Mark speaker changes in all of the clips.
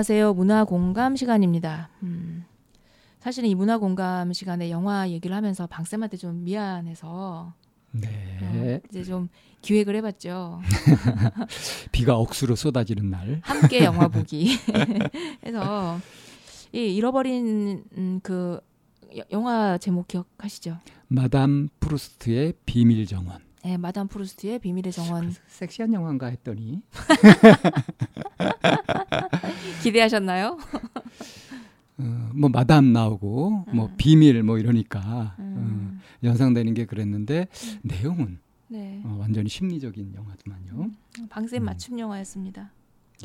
Speaker 1: 안녕하세요. 문화 공감 시간입니다. 음, 사실은 이 문화 공감 시간에 영화 얘기를 하면서 방쌤한테 좀 미안해서
Speaker 2: 네.
Speaker 1: 어, 이제 좀 기획을 해봤죠.
Speaker 2: 비가 억수로 쏟아지는 날.
Speaker 1: 함께 영화 보기 해서 이 잃어버린 음, 그 여- 영화 제목 기억하시죠?
Speaker 2: 마담 프루스트의 비밀 정원.
Speaker 1: 네, 마담 프루스트의 비밀의 정원
Speaker 2: 섹시한 영화인가 했더니
Speaker 1: 기대하셨나요?
Speaker 2: 어, 뭐 마담 나오고 뭐
Speaker 1: 음.
Speaker 2: 비밀 뭐 이러니까
Speaker 1: 음,
Speaker 2: 어, 연상되는 게 그랬는데 내용은
Speaker 1: 네,
Speaker 2: 어, 완전히 심리적인 영화더만요.
Speaker 1: 방쌤
Speaker 2: 음.
Speaker 1: 맞춤 영화였습니다.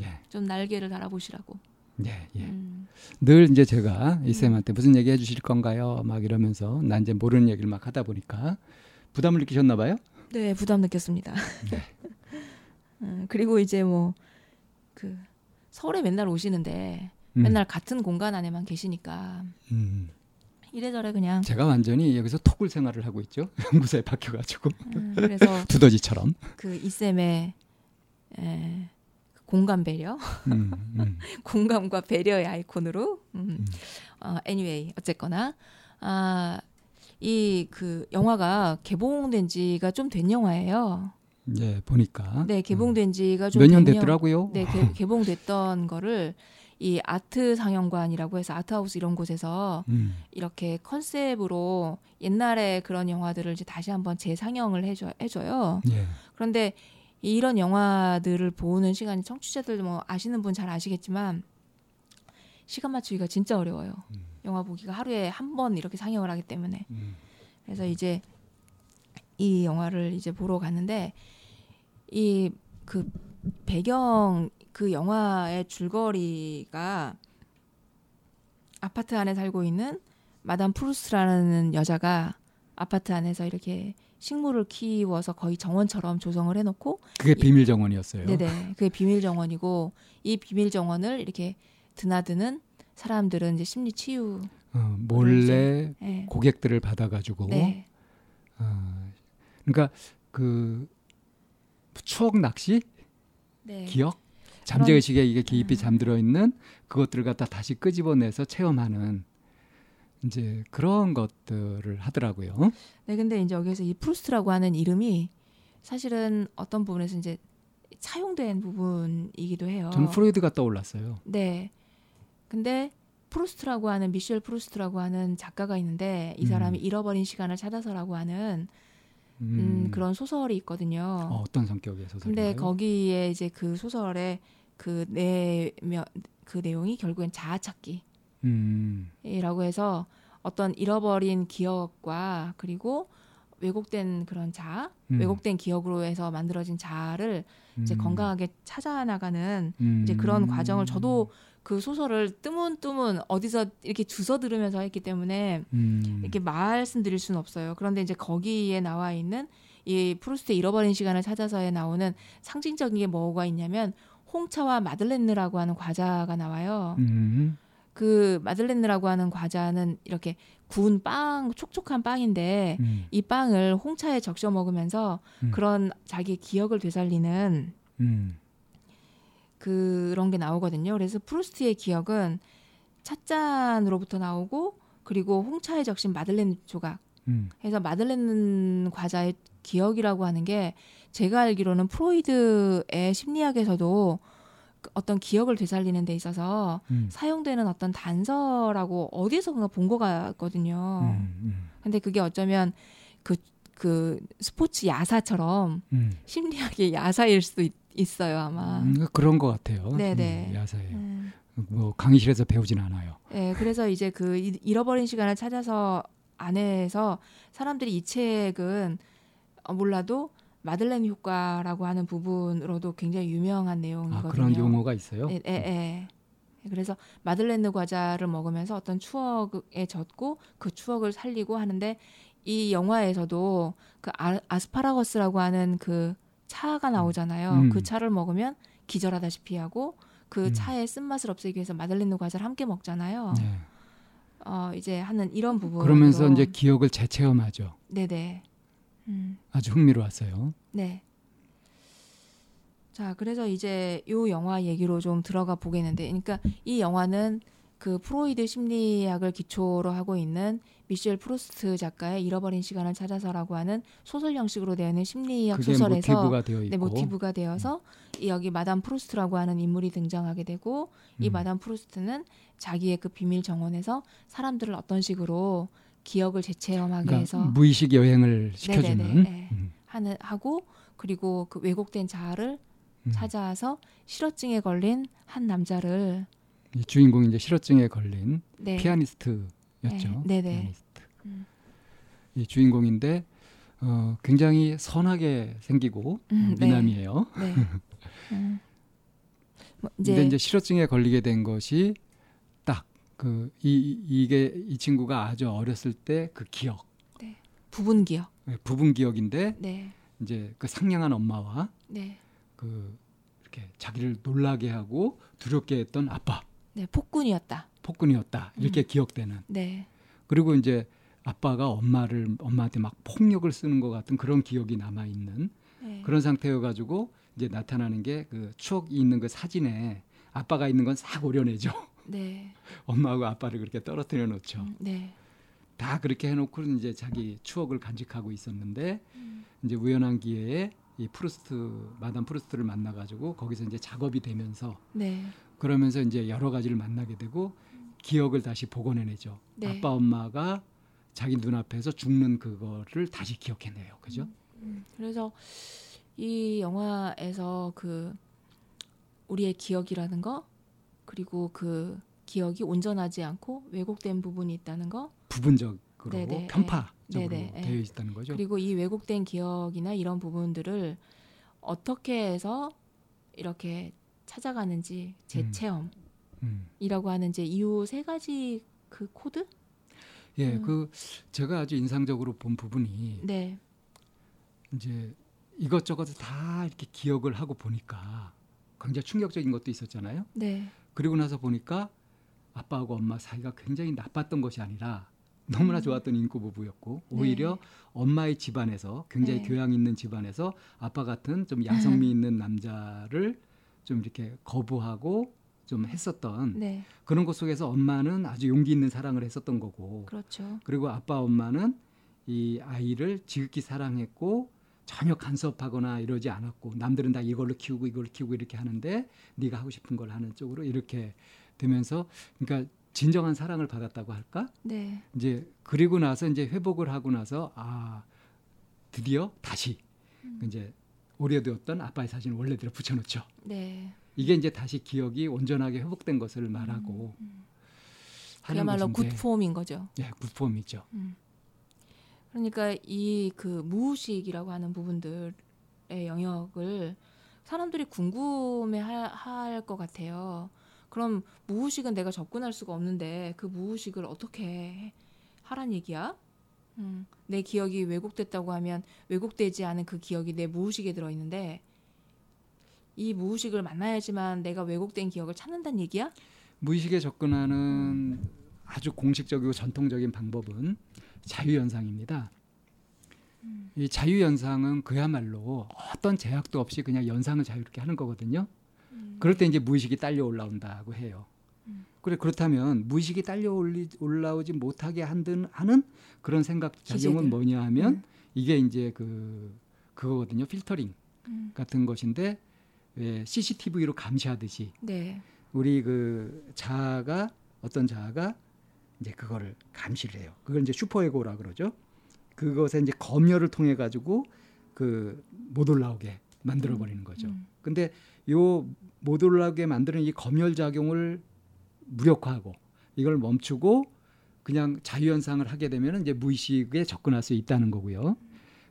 Speaker 2: 예,
Speaker 1: 좀 날개를 달아보시라고.
Speaker 2: 예, 예.
Speaker 1: 음,
Speaker 2: 늘 이제 제가 이 쌤한테 무슨 얘기 해주실 건가요? 막 이러면서 난 이제 모르는 얘기를 막 하다 보니까 부담을 느끼셨나 봐요.
Speaker 1: 네, 부담 느꼈습니다.
Speaker 2: 네.
Speaker 1: 음, 그리고 이제 뭐그 서울에 맨날 오시는데
Speaker 2: 음,
Speaker 1: 맨날 같은 공간 안에만 계시니까
Speaker 2: 음.
Speaker 1: 이래저래 그냥
Speaker 2: 제가 완전히 여기서 토굴 생활을 하고 있죠. 연구소에 박혀가지고
Speaker 1: 음, 그래서
Speaker 2: 두더지처럼.
Speaker 1: 그 이쌤의 에, 그 공감 배려,
Speaker 2: 음, 음.
Speaker 1: 공감과 배려의 아이콘으로. 음.
Speaker 2: 음.
Speaker 1: 어, anyway 어쨌거나 아, 이 그 영화가 개봉된 지가 좀 된 영화예요.
Speaker 2: 예, 보니까.
Speaker 1: 네, 개봉된 지가 좀 몇년된 영-
Speaker 2: 됐더라고요.
Speaker 1: 네, 개, 개봉됐던 거를 이 아트 상영관이라고 해서 아트하우스 이런 곳에서
Speaker 2: 음,
Speaker 1: 이렇게 컨셉으로 옛날에 그런 영화들을 이제 다시 한번 재상영을 해줘, 해줘요.
Speaker 2: 예.
Speaker 1: 그런데 이런 영화들을 보는 시간이 청취자들 뭐 아시는 분 잘 아시겠지만 시간 맞추기가 진짜 어려워요.
Speaker 2: 음.
Speaker 1: 영화 보기가 하루에 한 번 이렇게 상영을 하기 때문에
Speaker 2: 음,
Speaker 1: 그래서 이제 이 영화를 이제 보러 갔는데 이 그 배경 그 영화의 줄거리가 아파트 안에 살고 있는 마담 프루스라는 여자가 아파트 안에서 이렇게 식물을 키워서 거의 정원처럼 조성을 해놓고
Speaker 2: 그게 비밀 정원이었어요.
Speaker 1: 네네 그게 비밀 정원이고 이 비밀 정원을 이렇게 드나드는 사람들은 이제 심리 치유
Speaker 2: 어, 몰래
Speaker 1: 예.
Speaker 2: 고객들을 받아가지고.
Speaker 1: 네
Speaker 2: 어, 그러니까 그 추억 낚시,
Speaker 1: 네.
Speaker 2: 기억, 잠재 의식에 이게 깊이
Speaker 1: 음.
Speaker 2: 잠들어 있는 그것들을 갖다 다시 끄집어내서 체험하는 이제 그런 것들을 하더라고요.
Speaker 1: 네, 근데 이제 여기서 이 프루스트라고 하는 이름이 사실은 어떤 부분에서 이제 차용된 부분이기도 해요.
Speaker 2: 저는 프로이드가 떠올랐어요.
Speaker 1: 네. 근데 프루스트라고 하는 미셸 프루스트라고 하는 작가가 있는데 이 사람이
Speaker 2: 음.
Speaker 1: 잃어버린 시간을 찾아서라고 하는 음,
Speaker 2: 음,
Speaker 1: 그런 소설이 있거든요.
Speaker 2: 어, 어떤 성격의 소설인가요?
Speaker 1: 근데 거기에 이제 그 소설의 그 내면 그 내용이 결국엔 자아 찾기.
Speaker 2: 음,
Speaker 1: 이라고 해서 어떤 잃어버린 기억과 그리고 왜곡된 그런 자아,
Speaker 2: 음,
Speaker 1: 왜곡된 기억으로 해서 만들어진 자아를 이제
Speaker 2: 음,
Speaker 1: 건강하게 찾아 나가는
Speaker 2: 음,
Speaker 1: 이제 그런 과정을 저도 그 소설을 뜨문뜨문 어디서 이렇게 주워 들으면서 했기 때문에
Speaker 2: 음,
Speaker 1: 이렇게 말씀드릴 수는 없어요. 그런데 이제 거기에 나와 있는 이 프루스트의 잃어버린 시간을 찾아서에 나오는 상징적인 게 뭐가 있냐면 홍차와 마들렌느라고 하는 과자가 나와요.
Speaker 2: 음,
Speaker 1: 그 마들렌느라고 하는 과자는 이렇게 구운 빵, 촉촉한 빵인데
Speaker 2: 음,
Speaker 1: 이 빵을 홍차에 적셔 먹으면서
Speaker 2: 음.
Speaker 1: 그런 자기 기억을 되살리는
Speaker 2: 음,
Speaker 1: 그런 게 나오거든요. 그래서 프루스트의 기억은 찻잔으로부터 나오고 그리고 홍차에 적신 마들렌 조각
Speaker 2: 음,
Speaker 1: 해서 마들렌 과자의 기억이라고 하는 게 제가 알기로는 프로이드의 심리학에서도 그 어떤 기억을 되살리는 데 있어서
Speaker 2: 음,
Speaker 1: 사용되는 어떤 단서라고 어디선가 본것 같거든요.
Speaker 2: 음, 음,
Speaker 1: 근데 그게 어쩌면 그, 그 스포츠 야사처럼
Speaker 2: 음.
Speaker 1: 심리학의 야사일 수도 있, 있어요, 아마.
Speaker 2: 음, 그런 것 같아요.
Speaker 1: 네네.
Speaker 2: 음, 야사에
Speaker 1: 음.
Speaker 2: 뭐 강의실에서 배우진 않아요.
Speaker 1: 네, 그래서 이제 그 이- 잃어버린 시간을 찾아서 안에서 사람들이 이 책은 어, 몰라도 마들렌 효과라고 하는 부분으로도 굉장히 유명한
Speaker 2: 아,
Speaker 1: 내용이거든요.
Speaker 2: 그런 용어가 있어요.
Speaker 1: 예, 예, 예. 그래서 마들렌느 과자를 먹으면서 어떤 추억에 젖고 그 추억을 살리고 하는데 이 영화에서도 그 아, 아스파라거스라고 하는 그 차가 나오잖아요.
Speaker 2: 음.
Speaker 1: 그 차를 먹으면 기절하다시피 하고 그
Speaker 2: 음.
Speaker 1: 차의 쓴맛을 없애기 위해서 마들렌느 과자를 함께 먹잖아요.
Speaker 2: 네.
Speaker 1: 어, 이제 하는 이런 부분.
Speaker 2: 그러면서 이제 기억을 재체험하죠.
Speaker 1: 네네. 음,
Speaker 2: 아주 흥미로웠어요.
Speaker 1: 네. 자, 그래서 이제 요 영화 얘기로 좀 들어가 보겠는데, 그러니까 이 영화는 그 프로이드 심리학을 기초로 하고 있는 미셸 프루스트 작가의 잃어버린 시간을 찾아서라고 하는 소설 형식으로 되어 있는 심리학 소설에서
Speaker 2: 모티브가 되어 있고
Speaker 1: 네, 모티브가 되어서 이 여기 마담 프루스트라고 하는 인물이 등장하게 되고 이
Speaker 2: 음.
Speaker 1: 마담 프루스트는 자기의 그 비밀 정원에서 사람들을 어떤 식으로 기억을 재체험하게
Speaker 2: 그러니까
Speaker 1: 해서
Speaker 2: 무의식 여행을 시켜주는
Speaker 1: 네네네, 네.
Speaker 2: 음,
Speaker 1: 하는 하고 그리고 그 왜곡된 자아를
Speaker 2: 음.
Speaker 1: 찾아서 실어증에 걸린 한 남자를
Speaker 2: 이 주인공이 이제 실어증에 걸린
Speaker 1: 네,
Speaker 2: 피아니스트였죠.
Speaker 1: 네, 네네.
Speaker 2: 피아니스트.
Speaker 1: 음.
Speaker 2: 이 주인공인데 어, 굉장히 선하게 생기고
Speaker 1: 음, 네.
Speaker 2: 미남이에요.
Speaker 1: 네. 음. 뭐
Speaker 2: 근데
Speaker 1: 이제,
Speaker 2: 이제 실어증에 걸리게 된 것이 딱 그 이 이게 이 친구가 아주 어렸을 때 그 기억,
Speaker 1: 부분 기억.
Speaker 2: 예, 부분 기억인데
Speaker 1: 네,
Speaker 2: 이제 그 상냥한 엄마와
Speaker 1: 네,
Speaker 2: 그 이렇게 자기를 놀라게 하고 두렵게 했던 아빠
Speaker 1: 네, 폭군이었다.
Speaker 2: 폭군이었다 이렇게 기억되는
Speaker 1: 네,
Speaker 2: 그리고 이제 아빠가 엄마를 엄마한테 막 폭력을 쓰는 것 같은 그런 기억이 남아 있는
Speaker 1: 네.
Speaker 2: 그런 상태여 가지고 이제 나타나는 게 그 추억이 있는 그 사진에 아빠가 있는 건 싹 오려내죠.
Speaker 1: 네,
Speaker 2: 엄마하고 아빠를 그렇게 떨어뜨려 놓죠.
Speaker 1: 음, 네,
Speaker 2: 다 그렇게 해놓고 이제 자기 추억을 간직하고 있었는데
Speaker 1: 음.
Speaker 2: 이제 우연한 기회에 이 프루스트 마담 프루스트를 만나가지고 거기서 이제 작업이 되면서
Speaker 1: 네,
Speaker 2: 그러면서 이제 여러 가지를 만나게 되고 기억을 다시 복원해내죠.
Speaker 1: 네.
Speaker 2: 아빠 엄마가 자기 눈앞에서 죽는 그거를 다시 기억해내요. 그죠?
Speaker 1: 음, 그래서 이 영화에서 그 우리의 기억이라는 거 그리고 그 기억이 온전하지 않고 왜곡된 부분이 있다는 거
Speaker 2: 부분적으로
Speaker 1: 네네,
Speaker 2: 편파적으로
Speaker 1: 네네, 예.
Speaker 2: 되어 있다는 거죠.
Speaker 1: 그리고 이 왜곡된 기억이나 이런 부분들을 어떻게 해서 이렇게 찾아가는지 재체험이라고
Speaker 2: 음.
Speaker 1: 하는 이제 이후 세 가지 그 코드
Speaker 2: 예,
Speaker 1: 음.
Speaker 2: 그 제가 아주 인상적으로 본 부분이
Speaker 1: 네
Speaker 2: 이제 이것저것 다 이렇게 기억을 하고 보니까 굉장히 충격적인 것도 있었잖아요.
Speaker 1: 네,
Speaker 2: 그리고 나서 보니까 아빠하고 엄마 사이가 굉장히 나빴던 것이 아니라 너무나
Speaker 1: 음.
Speaker 2: 좋았던 인구 부부였고
Speaker 1: 네.
Speaker 2: 오히려 엄마의 집안에서 굉장히
Speaker 1: 네.
Speaker 2: 교양 있는 집안에서 아빠 같은 좀 야성미 있는 남자를 좀 이렇게 거부하고 좀 했었던
Speaker 1: 네,
Speaker 2: 그런 것 속에서 엄마는 아주 용기 있는 사랑을 했었던 거고
Speaker 1: 그렇죠.
Speaker 2: 그리고 아빠 엄마는 이 아이를 지극히 사랑했고 전혀 간섭하거나 이러지 않았고 남들은 다 이걸로 키우고 이걸로 키우고 이렇게 하는데 네가 하고 싶은 걸 하는 쪽으로 이렇게 되면서 그러니까 진정한 사랑을 받았다고 할까?
Speaker 1: 네,
Speaker 2: 이제 그리고 나서 이제 회복을 하고 나서 아 드디어 다시
Speaker 1: 음.
Speaker 2: 이제 오래되었던 아빠의 사진을 원래대로 붙여놓죠.
Speaker 1: 네.
Speaker 2: 이게 이제 다시 기억이 온전하게 회복된 것을 말하고 하는
Speaker 1: 그야말로
Speaker 2: 것인데
Speaker 1: 굿폼인 거죠.
Speaker 2: 예, 굿폼이죠.
Speaker 1: 그러니까 이 그 무의식이라고 하는 부분들의 영역을 사람들이 궁금해 할 것 같아요. 그럼 무의식은 내가 접근할 수가 없는데 그 무의식을 어떻게 하란 얘기야? 음, 내 기억이 왜곡됐다고 하면 왜곡되지 않은 그 기억이 내 무의식에 들어있는데 이 무의식을 만나야지만 내가 왜곡된 기억을 찾는다는 얘기야?
Speaker 2: 무의식에 접근하는 아주 공식적이고 전통적인 방법은 자유연상입니다. 이 자유연상은 그야말로 어떤 제약도 없이 그냥 연상을 자유롭게 하는 거거든요. 그럴 때 이제 무의식이 딸려 올라온다고 해요. 그래 그렇다면 무의식이 딸려 올리, 올라오지 못하게 한든 하는 그런 생각 작용은. 뭐냐 하면
Speaker 1: 음.
Speaker 2: 이게 이제 그 그거거든요. 필터링
Speaker 1: 음.
Speaker 2: 같은 것인데 왜 CCTV로 감시하듯이
Speaker 1: 네,
Speaker 2: 우리 그 자아가 어떤 자아가 이제 그거를 감시를 해요. 그걸 이제 슈퍼에고라 그러죠. 그것에 이제 검열을 통해 가지고 그 못 올라오게 만들어 버리는 거죠.
Speaker 1: 음.
Speaker 2: 근데 요 못 올라오게 만드는 이 검열 작용을 무력화하고 이걸 멈추고 그냥 자유현상을 하게 되면 이제 무의식에 접근할 수 있다는 거고요.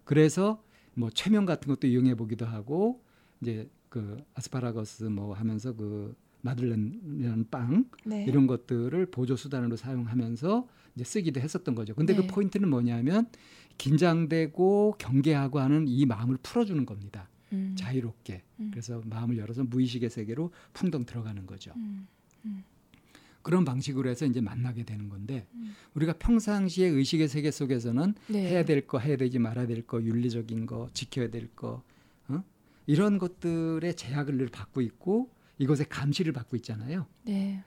Speaker 2: 그래서 뭐 최면 같은 것도 이용해 보기도 하고 이제 그 아스파라거스 뭐 하면서 그 마들렌이라는 빵
Speaker 1: 네.
Speaker 2: 이런 것들을 보조 수단으로 사용하면서 이제 쓰기도 했었던 거죠. 근데
Speaker 1: 네.
Speaker 2: 그 포인트는 뭐냐면 긴장되고 경계하고 하는 이 마음을 풀어주는 겁니다.
Speaker 1: 음.
Speaker 2: 자유롭게.
Speaker 1: 음.
Speaker 2: 그래서 마음을 열어서 무의식의 세계로 풍덩 들어가는 거죠.
Speaker 1: 음.
Speaker 2: 그런 방식으로 해서 이제 만나게 되는 건데
Speaker 1: 음.
Speaker 2: 우리가 평상시에 의식의 세계 속에서는
Speaker 1: 네.
Speaker 2: 해야 될 거, 해야 되지 말아야 될 거, 윤리적인 거, 지켜야 될 거, 어? 이런 것들의 제약을 늘 받고 있고 이것의 감시를 받고 있잖아요.
Speaker 1: 네.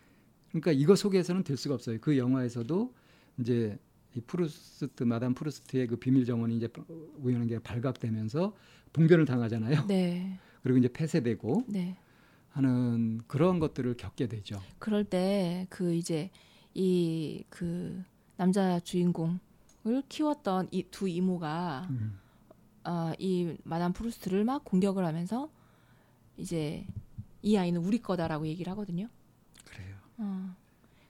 Speaker 2: 그러니까 이거 속에서는 될 수가 없어요. 그 영화에서도 이제 이 프루스트 마담 프루스트의 그 비밀 정원이 이제 우연하게 발각되면서 봉변을 당하잖아요.
Speaker 1: 네.
Speaker 2: 그리고 이제 폐쇄되고
Speaker 1: 네.
Speaker 2: 하는 그런 것들을 겪게 되죠.
Speaker 1: 그럴 때 그 이제 이 그 남자 주인공을 키웠던 이 두 이모가
Speaker 2: 음.
Speaker 1: 아, 이 마담 프루스트를 막 공격을 하면서 이제 이 아이는 우리 거다라고 얘기를 하거든요.
Speaker 2: 그래요.
Speaker 1: 어.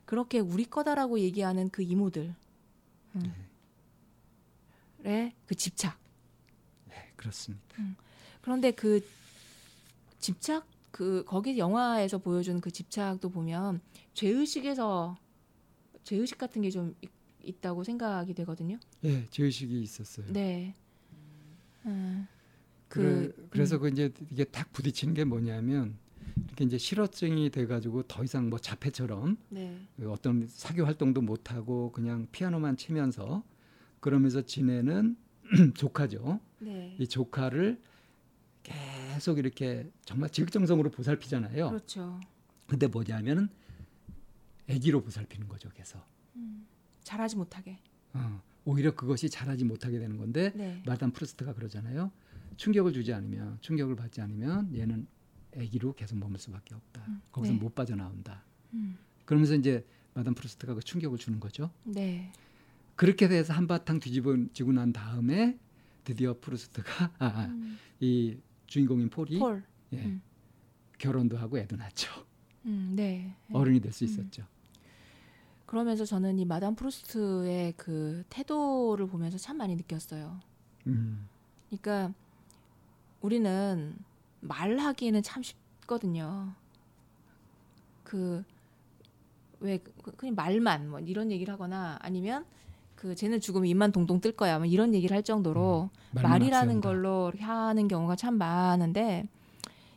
Speaker 1: 그렇게 우리 거다라고 얘기하는 그 이모들, 음. 의 그 집착.
Speaker 2: 네, 그렇습니다.
Speaker 1: 그런데 그 집착 그 거기 영화에서 보여준 그 집착도 보면 죄의식에서 죄의식 같은 게 좀 있다고 생각이 되거든요.
Speaker 2: 예, 죄의식이 있었어요.
Speaker 1: 네. 음,
Speaker 2: 그, 그래서 그 이제 이게 딱 부딪히는 게 뭐냐면 이렇게 이제 실어증이 돼가지고 더 이상 뭐 자폐처럼
Speaker 1: 네.
Speaker 2: 그 어떤 사교 활동도 못 하고 그냥 피아노만 치면서 그러면서 지내는 조카죠.
Speaker 1: 네.
Speaker 2: 이 조카를 계속 이렇게 정말 지극정성으로 보살피잖아요.
Speaker 1: 그렇죠.
Speaker 2: 근데 뭐냐면은 아기로 보살피는 거죠. 그래서
Speaker 1: 자라지 못하게.
Speaker 2: 어, 오히려 그것이 자라지 못하게 되는 건데
Speaker 1: 네.
Speaker 2: 마담 프루스트가 그러잖아요. 충격을 주지 않으면 충격을 받지 않으면 얘는 아기로 계속 머물 수밖에 없다.
Speaker 1: 음,
Speaker 2: 거기서
Speaker 1: 네.
Speaker 2: 못 빠져나온다.
Speaker 1: 음,
Speaker 2: 그러면서 이제 마담 프루스트가 그 충격을 주는 거죠.
Speaker 1: 네.
Speaker 2: 그렇게 돼서 한바탕 뒤집어지고 난 다음에 드디어 프루스트가 아, 아,
Speaker 1: 음,
Speaker 2: 이 주인공인 폴이
Speaker 1: 폴.
Speaker 2: 예,
Speaker 1: 음.
Speaker 2: 결혼도 하고 애도 낳죠.
Speaker 1: 음, 네.
Speaker 2: 어른이 될수
Speaker 1: 음.
Speaker 2: 있었죠.
Speaker 1: 그러면서 저는 이 마담 프루스트의 그 태도를 보면서 참 많이 느꼈어요.
Speaker 2: 음,
Speaker 1: 그러니까 우리는 말하기에는 참 쉽거든요. 그 왜 그냥 말만 뭐 이런 얘기를 하거나 아니면 그 쟤는 죽으면 입만 동동 뜰 거야 뭐 이런 얘기를 할 정도로
Speaker 2: 말만
Speaker 1: 말이라는. 걸로 하는 경우가 참 많은데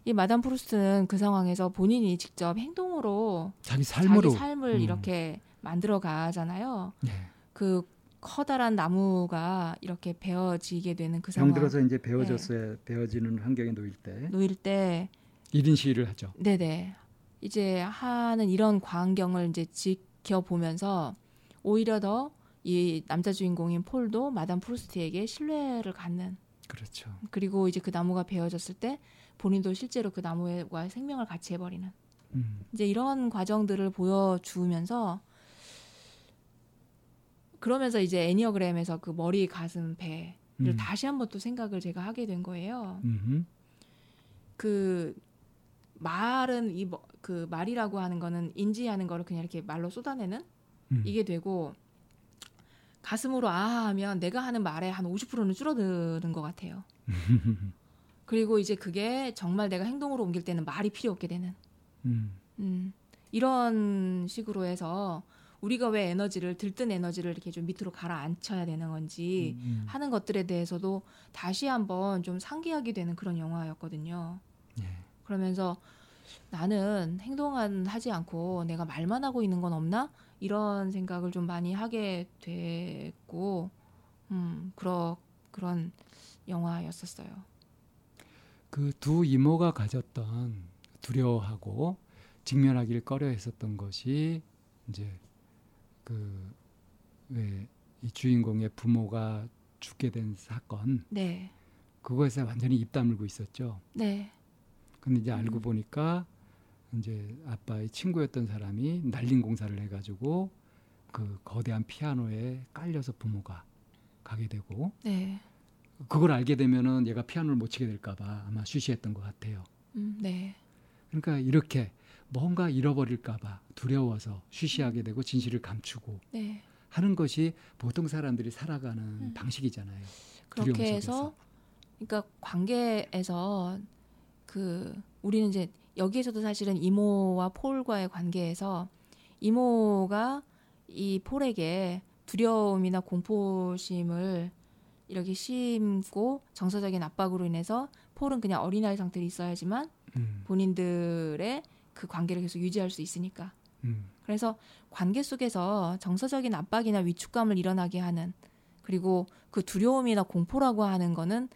Speaker 1: 이 마담 프루스트는 그 상황에서 본인이 직접 행동으로
Speaker 2: 자기 삶으로
Speaker 1: 자기 삶을
Speaker 2: 음.
Speaker 1: 이렇게 만들어 가잖아요.
Speaker 2: 예.
Speaker 1: 그 커다란 나무가 이렇게 베어지게 되는 그 상황
Speaker 2: 병들어서 이제 베어졌어야 베어지는 환경에 놓일 때
Speaker 1: 놓일 때
Speaker 2: 1인 시위를 하죠.
Speaker 1: 네 네 이제 하는 이런 광경을 이제 지켜보면서 오히려 더 이 남자 주인공인 폴도 마담 프루스트에게 신뢰를 갖는
Speaker 2: 그렇죠.
Speaker 1: 그리고 이제 그 나무가 베어졌을 때 본인도 실제로 그 나무와 생명을 같이 해버리는
Speaker 2: 음,
Speaker 1: 이제 이런 과정들을 보여주면서 그러면서 이제 애니어그램에서 그 머리, 가슴, 배를
Speaker 2: 음.
Speaker 1: 다시 한번 또 생각을 제가 하게 된 거예요.
Speaker 2: 음흠.
Speaker 1: 그 말은 이 그 말이라고 하는 거는 인지하는 거를 그냥 이렇게 말로 쏟아내는
Speaker 2: 음.
Speaker 1: 이게 되고 가슴으로 아 하면 내가 하는 말의 한 50%는 줄어드는 것 같아요. 그리고 이제 그게 정말 내가 행동으로 옮길 때는 말이 필요 없게 되는
Speaker 2: 음,
Speaker 1: 음, 이런 식으로 해서 우리가 왜 에너지를 들뜬 에너지를 이렇게 좀 밑으로 가라앉혀야 되는 건지
Speaker 2: 음,
Speaker 1: 하는 것들에 대해서도 다시 한번 좀 상기하게 되는 그런 영화였거든요.
Speaker 2: 예.
Speaker 1: 그러면서 나는 행동은 하지 않고 내가 말만 하고 있는 건 없나 이런 생각을 좀 많이 하게 됐고, 음, 그런 그런 영화였었어요.
Speaker 2: 그 두 이모가 가졌던 두려워하고 직면하기를 꺼려했었던 것이 이제 그 왜 이 주인공의 부모가 죽게 된 사건
Speaker 1: 네,
Speaker 2: 그거에서 완전히 입 다물고 있었죠.
Speaker 1: 네,
Speaker 2: 근데 이제 알고 보니까 이제 아빠의 친구였던 사람이 날린 공사를 해가지고 그 거대한 피아노에 깔려서 부모가 가게 되고
Speaker 1: 네,
Speaker 2: 그걸 알게 되면은 얘가 피아노를 못 치게 될까봐 아마 쉬쉬했던 것 같아요.
Speaker 1: 음, 네,
Speaker 2: 그러니까 이렇게 뭔가 잃어버릴까봐 두려워서 쉬쉬하게 되고 진실을 감추고
Speaker 1: 네.
Speaker 2: 하는 것이 보통 사람들이 살아가는 방식이잖아요. 두려움
Speaker 1: 그렇게. 해서 그러니까 관계에서 그 우리는 이제 여기에서도 사실은 이모와 폴과의 관계에서 이모가 이 폴에게 두려움이나 공포심을 이렇게 심고 정서적인 압박으로 인해서 폴은 그냥 어린아이 상태로 있어야지만
Speaker 2: 음,
Speaker 1: 본인들의 그 관계를 계속 유지할 수 있으니까.
Speaker 2: 음,
Speaker 1: 그래서 관계 속에서 정서적인 압박이나 위축감을 일어나게 하는 그리고 그 두려움이나 공포라고 하는 거는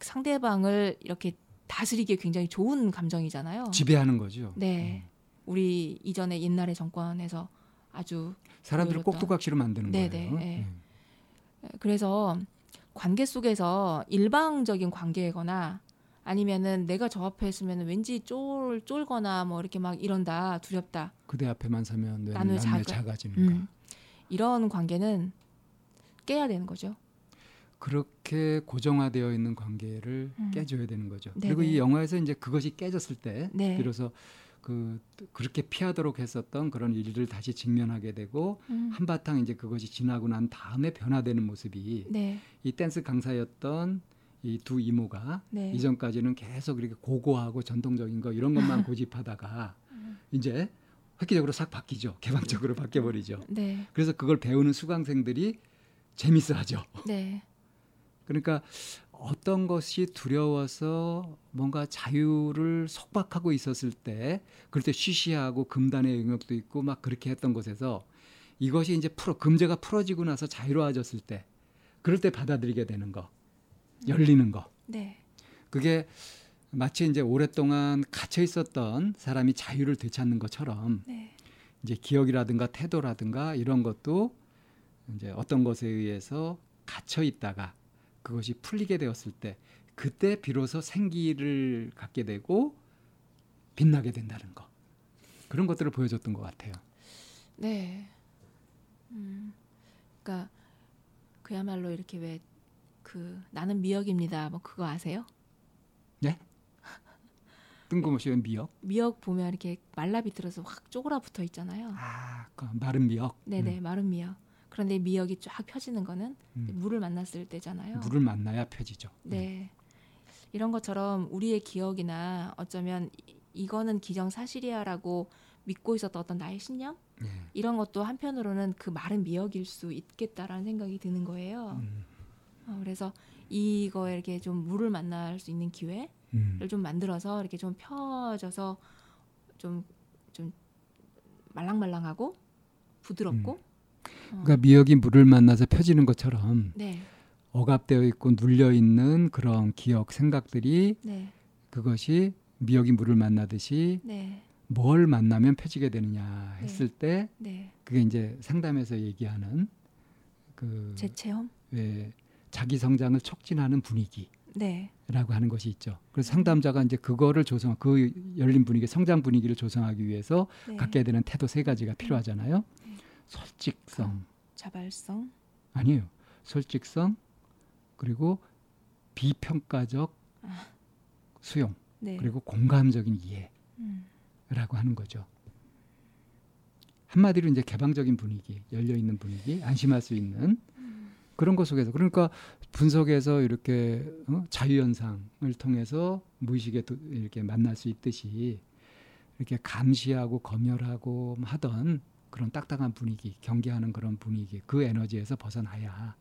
Speaker 1: 상대방을 이렇게 다스리기에 굉장히 좋은 감정이잖아요.
Speaker 2: 지배하는 거죠.
Speaker 1: 네. 우리 이전에 옛날의 정권에서 아주
Speaker 2: 사람들을 꼭두각시로 만드는
Speaker 1: 네네,
Speaker 2: 거예요.
Speaker 1: 네.
Speaker 2: 음.
Speaker 1: 그래서 관계 속에서 일방적인 관계거나 아니면은 내가 저 앞에 있으면 왠지 쫄 쫄거나 뭐 이렇게 막 이런다 두렵다
Speaker 2: 그대 앞에만 서면 왜
Speaker 1: 나는 작아-
Speaker 2: 작아지는가.
Speaker 1: 음. 이런 관계는 깨야 되는 거죠.
Speaker 2: 그렇게 고정화되어 있는 관계를
Speaker 1: 음.
Speaker 2: 깨줘야 되는 거죠.
Speaker 1: 네네.
Speaker 2: 그리고 이 영화에서 이제 그것이 깨졌을 때
Speaker 1: 네.
Speaker 2: 비로소 그 그렇게 피하도록 했었던 그런 일들을 다시 직면하게 되고
Speaker 1: 음.
Speaker 2: 한바탕 이제 그것이 지나고 난 다음에 변화되는 모습이
Speaker 1: 네,
Speaker 2: 이 댄스 강사였던 이 두 이모가
Speaker 1: 네.
Speaker 2: 이전까지는 계속 이렇게 고고하고 전통적인 거 이런 것만 고집하다가 이제 획기적으로 싹 바뀌죠. 개방적으로 바뀌어 버리죠.
Speaker 1: 네,
Speaker 2: 그래서 그걸 배우는 수강생들이 재밌어하죠.
Speaker 1: 네,
Speaker 2: 그러니까 어떤 것이 두려워서 뭔가 자유를 속박하고 있었을 때 그럴 때 쉬쉬하고 금단의 영역도 있고 막 그렇게 했던 곳에서 이것이 이제 풀어 금제가 풀어지고 나서 자유로워졌을 때 그럴 때 받아들이게 되는 거 열리는 거.
Speaker 1: 네,
Speaker 2: 그게 마치 이제 오랫동안 갇혀 있었던 사람이 자유를 되찾는 것처럼
Speaker 1: 네,
Speaker 2: 이제 기억이라든가 태도라든가 이런 것도 이제 어떤 것에 의해서 갇혀 있다가 그것이 풀리게 되었을 때 그때 비로소 생기를 갖게 되고 빛나게 된다는 거 그런 것들을 보여줬던 것 같아요.
Speaker 1: 네. 음, 그러니까 그야말로 이렇게 왜 그 나는 미역입니다. 뭐 그거 아세요?
Speaker 2: 뜬금없이 웬 미역?
Speaker 1: 미역 보면 이렇게 말라 비틀어서 확 쪼그라 붙어 있잖아요.
Speaker 2: 아, 그 마른 미역.
Speaker 1: 네네 마른 미역. 그런데 미역이 쫙 펴지는 거는
Speaker 2: 음.
Speaker 1: 물을 만났을 때잖아요.
Speaker 2: 물을 만나야 펴지죠.
Speaker 1: 네. 이런 것처럼 우리의 기억이나 어쩌면 이- 이거는 기정사실이야라고 믿고 있었던 어떤 나의 신념
Speaker 2: 네.
Speaker 1: 이런 것도 한편으로는 그 마른 미역일 수 있겠다라는 생각이 드는 거예요.
Speaker 2: 음.
Speaker 1: 어, 그래서 이거에 이렇게 좀 물을 만날 수 있는 기회를
Speaker 2: 음.
Speaker 1: 좀 만들어서 이렇게 좀 펴져서 좀 좀 말랑말랑하고 부드럽고 어,
Speaker 2: 그러니까 미역이 물을 만나서 펴지는 것처럼
Speaker 1: 네,
Speaker 2: 억압되어 있고 눌려 있는 그런 기억, 생각들이
Speaker 1: 네,
Speaker 2: 그것이 미역이 물을 만나듯이
Speaker 1: 네,
Speaker 2: 뭘 만나면 펴지게 되느냐 했을 때
Speaker 1: 네.
Speaker 2: 그게 이제 상담에서 얘기하는 그
Speaker 1: 재체험?
Speaker 2: 왜 자기 성장을 촉진하는 분위기 라고
Speaker 1: 네,
Speaker 2: 하는 것이 있죠. 그래서 상담자가 이제 그거를 조성, 그 열린 분위기, 성장 분위기를 조성하기 위해서
Speaker 1: 네.
Speaker 2: 갖게 되는 태도 세 가지가 필요하잖아요. 솔직성
Speaker 1: 자발성,
Speaker 2: 아니에요. 솔직성 그리고 비평가적 수용
Speaker 1: 네,
Speaker 2: 그리고 공감적인 이해.
Speaker 1: 음,
Speaker 2: 라고 하는 거죠. 한마디로 이제 개방적인 분위기, 열려 있는 분위기, 안심할 수 있는 그런 것 속에서 그러니까 분석에서 이렇게 어? 자유 현상을 통해서 무의식에 도- 이렇게 만날 수 있듯이 이렇게 감시하고 검열하고 하던 그런 딱딱한 분위기, 경계하는 그런 분위기, 그 에너지에서 벗어나야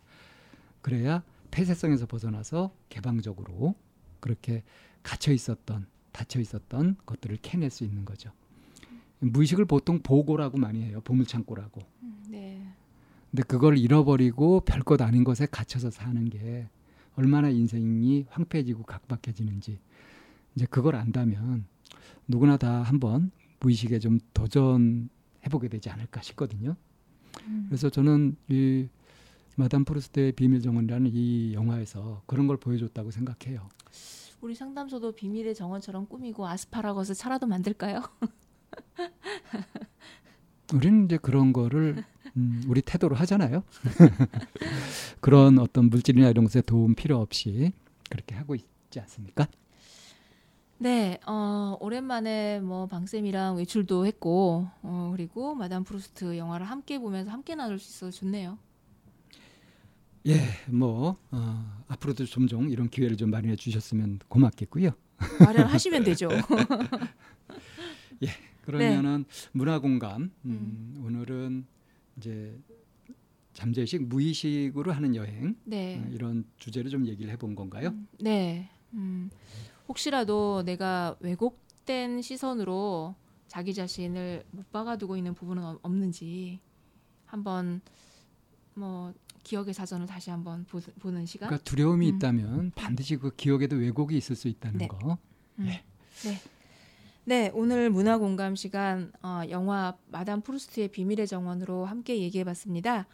Speaker 2: 그래야 폐쇄성에서 벗어나서 개방적으로 그렇게 갇혀 있었던 닫혀 있었던 것들을 캐낼 수 있는 거죠. 무의식을 보통 보고라고 많이 해요. 보물창고라고.
Speaker 1: 음, 네,
Speaker 2: 근데 그걸 잃어버리고 별것 아닌 것에 gat혀서 사는 게 얼마나 인생이 황폐해지고 각박해지는지 이제 그걸 안다면 누구나 다 한번 무의식에 좀 도전 해보게 되지 않을까 싶거든요.
Speaker 1: 음,
Speaker 2: 그래서 저는 이 마담 프루스트의 비밀 정원이라는 이 영화에서 그런 걸 보여줬다고 생각해요.
Speaker 1: 우리 상담소도 비밀의 정원처럼 꾸미고 아스파라거스 차라도 만들까요?
Speaker 2: 우리는 이제 그런 거를 음, 우리 태도로 하잖아요. 그런 어떤 물질이나 이런 것에 도움 필요 없이 그렇게 하고 있지 않습니까?
Speaker 1: 네, 어, 오랜만에 뭐 방쌤이랑 외출도 했고, 어, 그리고 마담 프루스트 영화를 함께 보면서 함께 나눌 수 있어서 좋네요.
Speaker 2: 예, 뭐 어, 앞으로도 종종 이런 기회를 좀 마련해 주셨으면 고맙겠고요.
Speaker 1: 마련하시면 되죠.
Speaker 2: 그러면은 문화 공감 음, 오늘은 이제 잠재의식 무의식으로 하는 여행
Speaker 1: 네.
Speaker 2: 어, 이런 주제로 좀 얘기를 해본 건가요?
Speaker 1: 네. 음, 혹시라도 내가 왜곡된 시선으로 자기 자신을 못 박아두고 있는 부분은 없- 없는지 한번 뭐 기억의 사전을 다시 한번 보, 는 시간.
Speaker 2: 그러니까 두려움이
Speaker 1: 음.
Speaker 2: 있다면 반드시 그 기억에도 왜곡이 있을 수 있다는
Speaker 1: 네.
Speaker 2: 거.
Speaker 1: 음.
Speaker 2: 예.
Speaker 1: 네. 네, 오늘 문화 공감 시간 어, 영화 마담 프루스트의 비밀의 정원으로 함께 얘기해 봤습니다.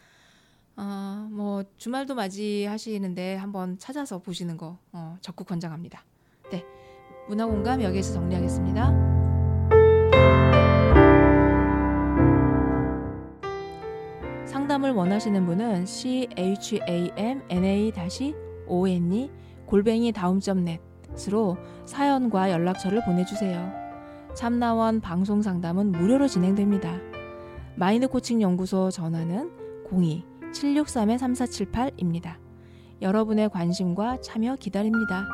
Speaker 1: 어, 뭐 주말도 맞이하시는데 한번 찾아서 보시는 거 어, 적극 권장합니다. 네. 문화 공감 여기에서 정리하겠습니다. 상담을 원하시는 분은 c h a m n a o n e 골뱅이 다음점넷으로 사연과 연락처를 보내주세요. 참나원 방송 상담은 무료로 진행됩니다. 마인드 코칭 연구소 전화는 02-763-3478입니다. 여러분의 관심과 참여 기다립니다.